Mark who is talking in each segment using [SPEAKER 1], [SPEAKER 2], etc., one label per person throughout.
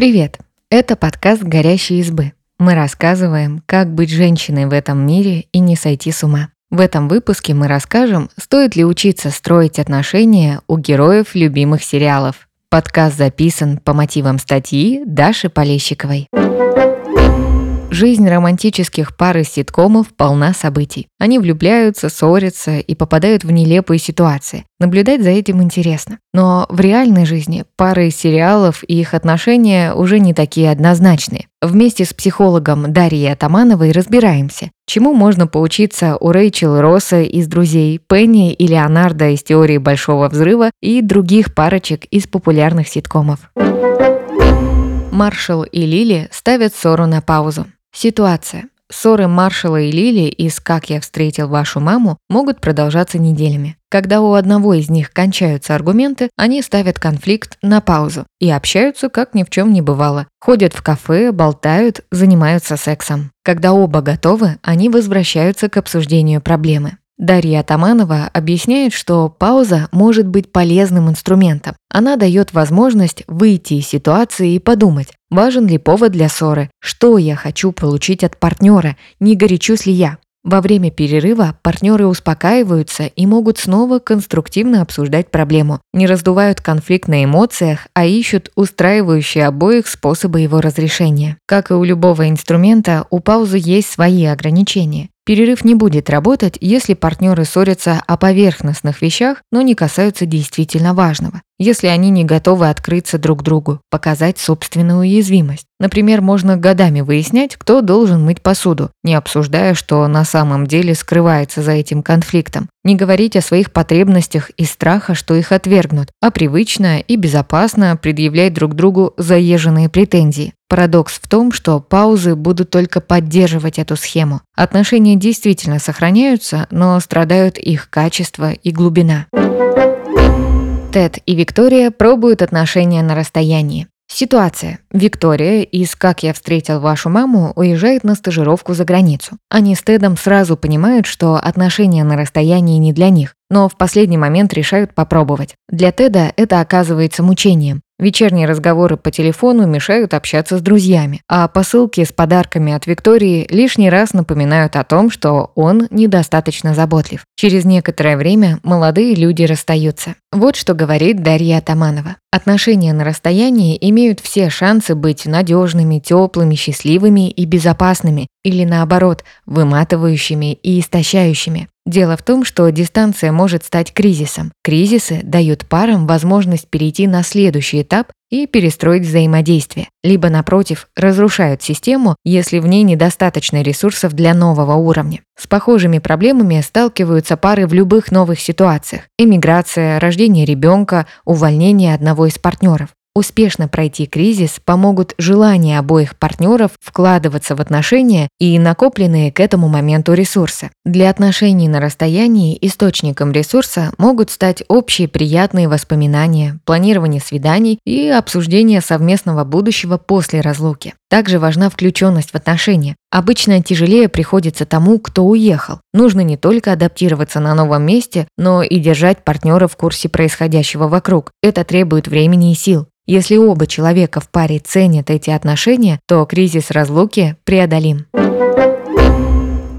[SPEAKER 1] Привет! Это подкаст «Горящие избы». Мы рассказываем, как быть женщиной в этом мире и не сойти с ума. В этом выпуске мы расскажем, стоит ли учиться строить отношения у героев любимых сериалов. Подкаст записан по мотивам статьи Даши Полещиковой. Жизнь романтических пар из ситкомов полна событий. Они влюбляются, ссорятся и попадают в нелепые ситуации. Наблюдать за этим интересно. Но в реальной жизни пары из сериалов и их отношения уже не такие однозначные. Вместе с психологом Дарьей Атамановой разбираемся, чему можно поучиться у Рэйчел Росса из «Друзей», Пенни и Леонардо из «Теории Большого Взрыва» и других парочек из популярных ситкомов. Маршал и Лили ставят ссору на паузу. Ситуация. Ссоры Маршала и Лили из «Как я встретил вашу маму» могут продолжаться неделями. Когда у одного из них кончаются аргументы, они ставят конфликт на паузу и общаются, как ни в чем не бывало. Ходят в кафе, болтают, занимаются сексом. Когда оба готовы, они возвращаются к обсуждению проблемы. Дарья Атаманова объясняет, что пауза может быть полезным инструментом. Она дает возможность выйти из ситуации и подумать, важен ли повод для ссоры, что я хочу получить от партнера, не горячусь ли я. Во время перерыва партнеры успокаиваются и могут снова конструктивно обсуждать проблему, не раздувают конфликт на эмоциях, а ищут устраивающие обоих способы его разрешения. Как и у любого инструмента, у паузы есть свои ограничения. Перерыв не будет работать, если партнеры ссорятся о поверхностных вещах, но не касаются действительно важного. Если они не готовы открыться друг другу, показать собственную уязвимость. Например, можно годами выяснять, кто должен мыть посуду, не обсуждая, что на самом деле скрывается за этим конфликтом. Не говорить о своих потребностях из страха, что их отвергнут, а привычно и безопасно предъявлять друг другу заезженные претензии. Парадокс в том, что паузы будут только поддерживать эту схему. Отношения действительно сохраняются, но страдают их качество и глубина. Тед и Виктория пробуют отношения на расстоянии. Ситуация. Виктория из «Как я встретил вашу маму» уезжает на стажировку за границу. Они с Тедом сразу понимают, что отношения на расстоянии не для них, но в последний момент решают попробовать. Для Теда это оказывается мучением. Вечерние разговоры по телефону мешают общаться с друзьями, а посылки с подарками от Виктории лишний раз напоминают о том, что он недостаточно заботлив. Через некоторое время молодые люди расстаются. Вот что говорит Дарья Атаманова. Отношения на расстоянии имеют все шансы быть надежными, теплыми, счастливыми и безопасными, или наоборот, выматывающими и истощающими. Дело в том, что дистанция может стать кризисом. Кризисы дают парам возможность перейти на следующий этап и перестроить взаимодействие. Либо, напротив, разрушают систему, если в ней недостаточно ресурсов для нового уровня. С похожими проблемами сталкиваются пары в любых новых ситуациях. Эмиграция, рождение ребенка, увольнение одного из партнеров. Успешно пройти кризис помогут желания обоих партнеров вкладываться в отношения и накопленные к этому моменту ресурсы. Для отношений на расстоянии источником ресурса могут стать общие приятные воспоминания, планирование свиданий и обсуждение совместного будущего после разлуки. Также важна включенность в отношения. Обычно тяжелее приходится тому, кто уехал. Нужно не только адаптироваться на новом месте, но и держать партнера в курсе происходящего вокруг. Это требует времени и сил. Если оба человека в паре ценят эти отношения, то кризис разлуки преодолим.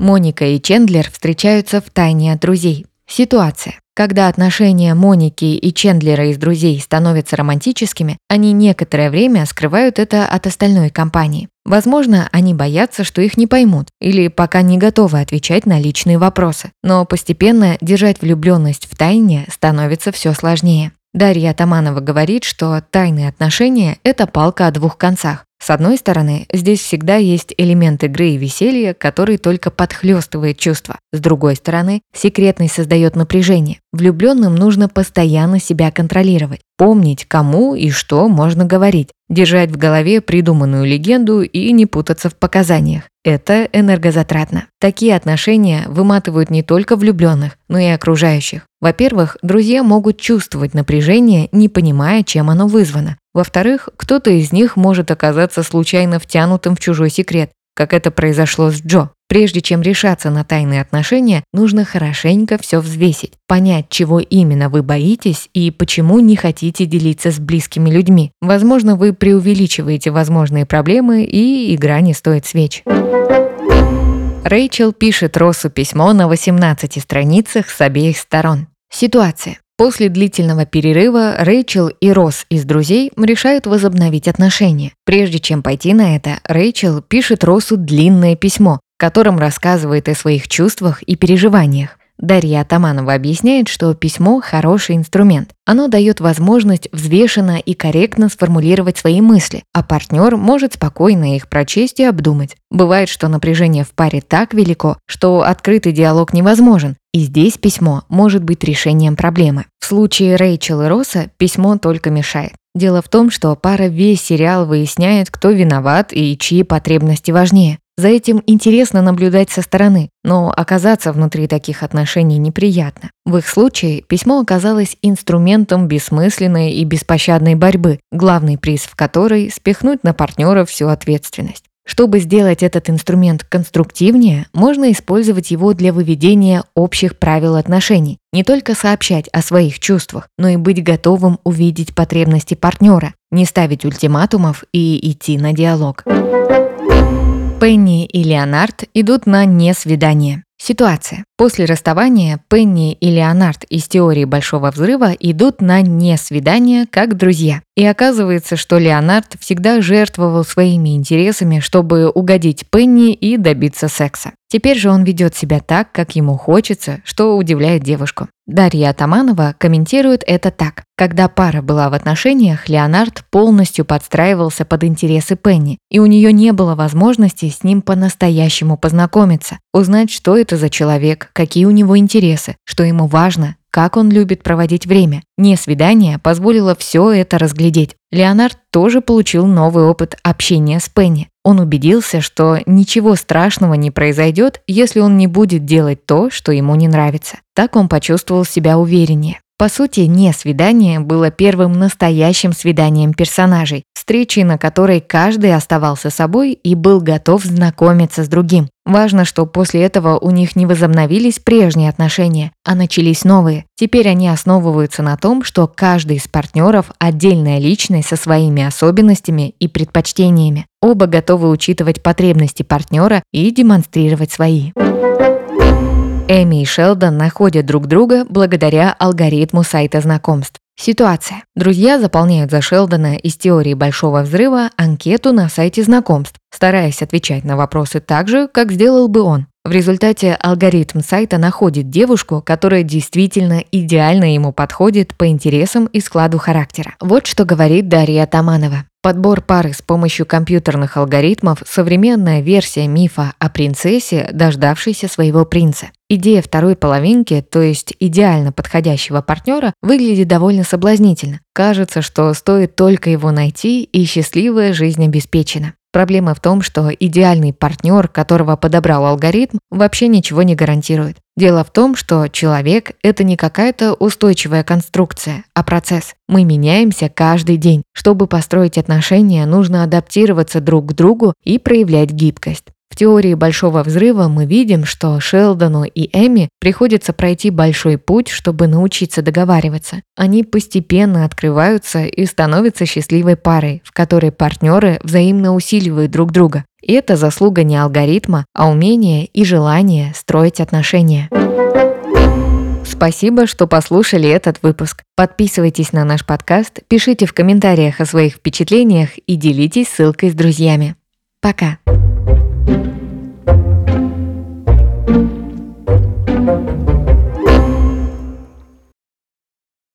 [SPEAKER 1] Моника и Чендлер встречаются в тайне от друзей. Ситуация. Когда отношения Моники и Чендлера из друзей становятся романтическими, они некоторое время скрывают это от остальной компании. Возможно, они боятся, что их не поймут, или пока не готовы отвечать на личные вопросы. Но постепенно держать влюбленность в тайне становится все сложнее. Дарья Атаманова говорит, что тайные отношения – это палка о двух концах. С одной стороны, здесь всегда есть элемент игры и веселья, который только подхлестывает чувства. С другой стороны, секретность создает напряжение. Влюбленным нужно постоянно себя контролировать, помнить, кому и что можно говорить, держать в голове придуманную легенду и не путаться в показаниях. Это энергозатратно. Такие отношения выматывают не только влюбленных, но и окружающих. Во-первых, друзья могут чувствовать напряжение, не понимая, чем оно вызвано. Во-вторых, кто-то из них может оказаться случайно втянутым в чужой секрет, как это произошло с Джо. Прежде чем решаться на тайные отношения, нужно хорошенько все взвесить, понять, чего именно вы боитесь и почему не хотите делиться с близкими людьми. Возможно, вы преувеличиваете возможные проблемы, и игра не стоит свеч. Рэйчел пишет Россу письмо на 18 страницах с обеих сторон. Ситуация. После длительного перерыва Рэйчел и Росс из друзей решают возобновить отношения. Прежде чем пойти на это, Рэйчел пишет Россу длинное письмо, в котором рассказывает о своих чувствах и переживаниях. Дарья Атаманова объясняет, что письмо – хороший инструмент. Оно дает возможность взвешенно и корректно сформулировать свои мысли, а партнер может спокойно их прочесть и обдумать. Бывает, что напряжение в паре так велико, что открытый диалог невозможен, и здесь письмо может быть решением проблемы. В случае Рэйчел и Росса письмо только мешает. Дело в том, что пара весь сериал выясняет, кто виноват и чьи потребности важнее. За этим интересно наблюдать со стороны, но оказаться внутри таких отношений неприятно. В их случае письмо оказалось инструментом бессмысленной и беспощадной борьбы, главный приз в которой – спихнуть на партнера всю ответственность. Чтобы сделать этот инструмент конструктивнее, можно использовать его для выведения общих правил отношений. Не только сообщать о своих чувствах, но и быть готовым увидеть потребности партнера, не ставить ультиматумов и идти на диалог. Пенни и Леонард идут на несвидание. Ситуация. После расставания Пенни и Леонард из теории Большого Взрыва идут на несвидание как друзья. И оказывается, что Леонард всегда жертвовал своими интересами, чтобы угодить Пенни и добиться секса. Теперь же он ведет себя так, как ему хочется, что удивляет девушку. Дарья Атаманова комментирует это так. Когда пара была в отношениях, Леонард полностью подстраивался под интересы Пенни, и у нее не было возможности с ним по-настоящему познакомиться, узнать, что это за человек, какие у него интересы, что ему важно, как он любит проводить время. Не свидание позволило все это разглядеть. Леонард тоже получил новый опыт общения с Пенни. Он убедился, что ничего страшного не произойдет, если он не будет делать то, что ему не нравится. Так он почувствовал себя увереннее. По сути, не свидание было первым настоящим свиданием персонажей, встречей, на которой каждый оставался собой и был готов знакомиться с другим. Важно, что после этого у них не возобновились прежние отношения, а начались новые. Теперь они основываются на том, что каждый из партнеров – отдельная личность со своими особенностями и предпочтениями. Оба готовы учитывать потребности партнера и демонстрировать свои. Эми и Шелдон находят друг друга благодаря алгоритму сайта знакомств. Ситуация. Друзья заполняют за Шелдона из теории Большого Взрыва анкету на сайте знакомств, стараясь отвечать на вопросы так же, как сделал бы он. В результате алгоритм сайта находит девушку, которая действительно идеально ему подходит по интересам и складу характера. Вот что говорит Дарья Таманова. Подбор пары с помощью компьютерных алгоритмов – современная версия мифа о принцессе, дождавшейся своего принца. Идея второй половинки, то есть идеально подходящего партнера, выглядит довольно соблазнительно. Кажется, что стоит только его найти, и счастливая жизнь обеспечена. Проблема в том, что идеальный партнер, которого подобрал алгоритм, вообще ничего не гарантирует. Дело в том, что человек – это не какая-то устойчивая конструкция, а процесс. Мы меняемся каждый день. Чтобы построить отношения, нужно адаптироваться друг к другу и проявлять гибкость. В теории Большого Взрыва мы видим, что Шелдону и Эми приходится пройти большой путь, чтобы научиться договариваться. Они постепенно открываются и становятся счастливой парой, в которой партнеры взаимно усиливают друг друга. И это заслуга не алгоритма, а умения и желания строить отношения. Спасибо, что послушали этот выпуск. Подписывайтесь на наш подкаст, пишите в комментариях о своих впечатлениях и делитесь ссылкой с друзьями. Пока!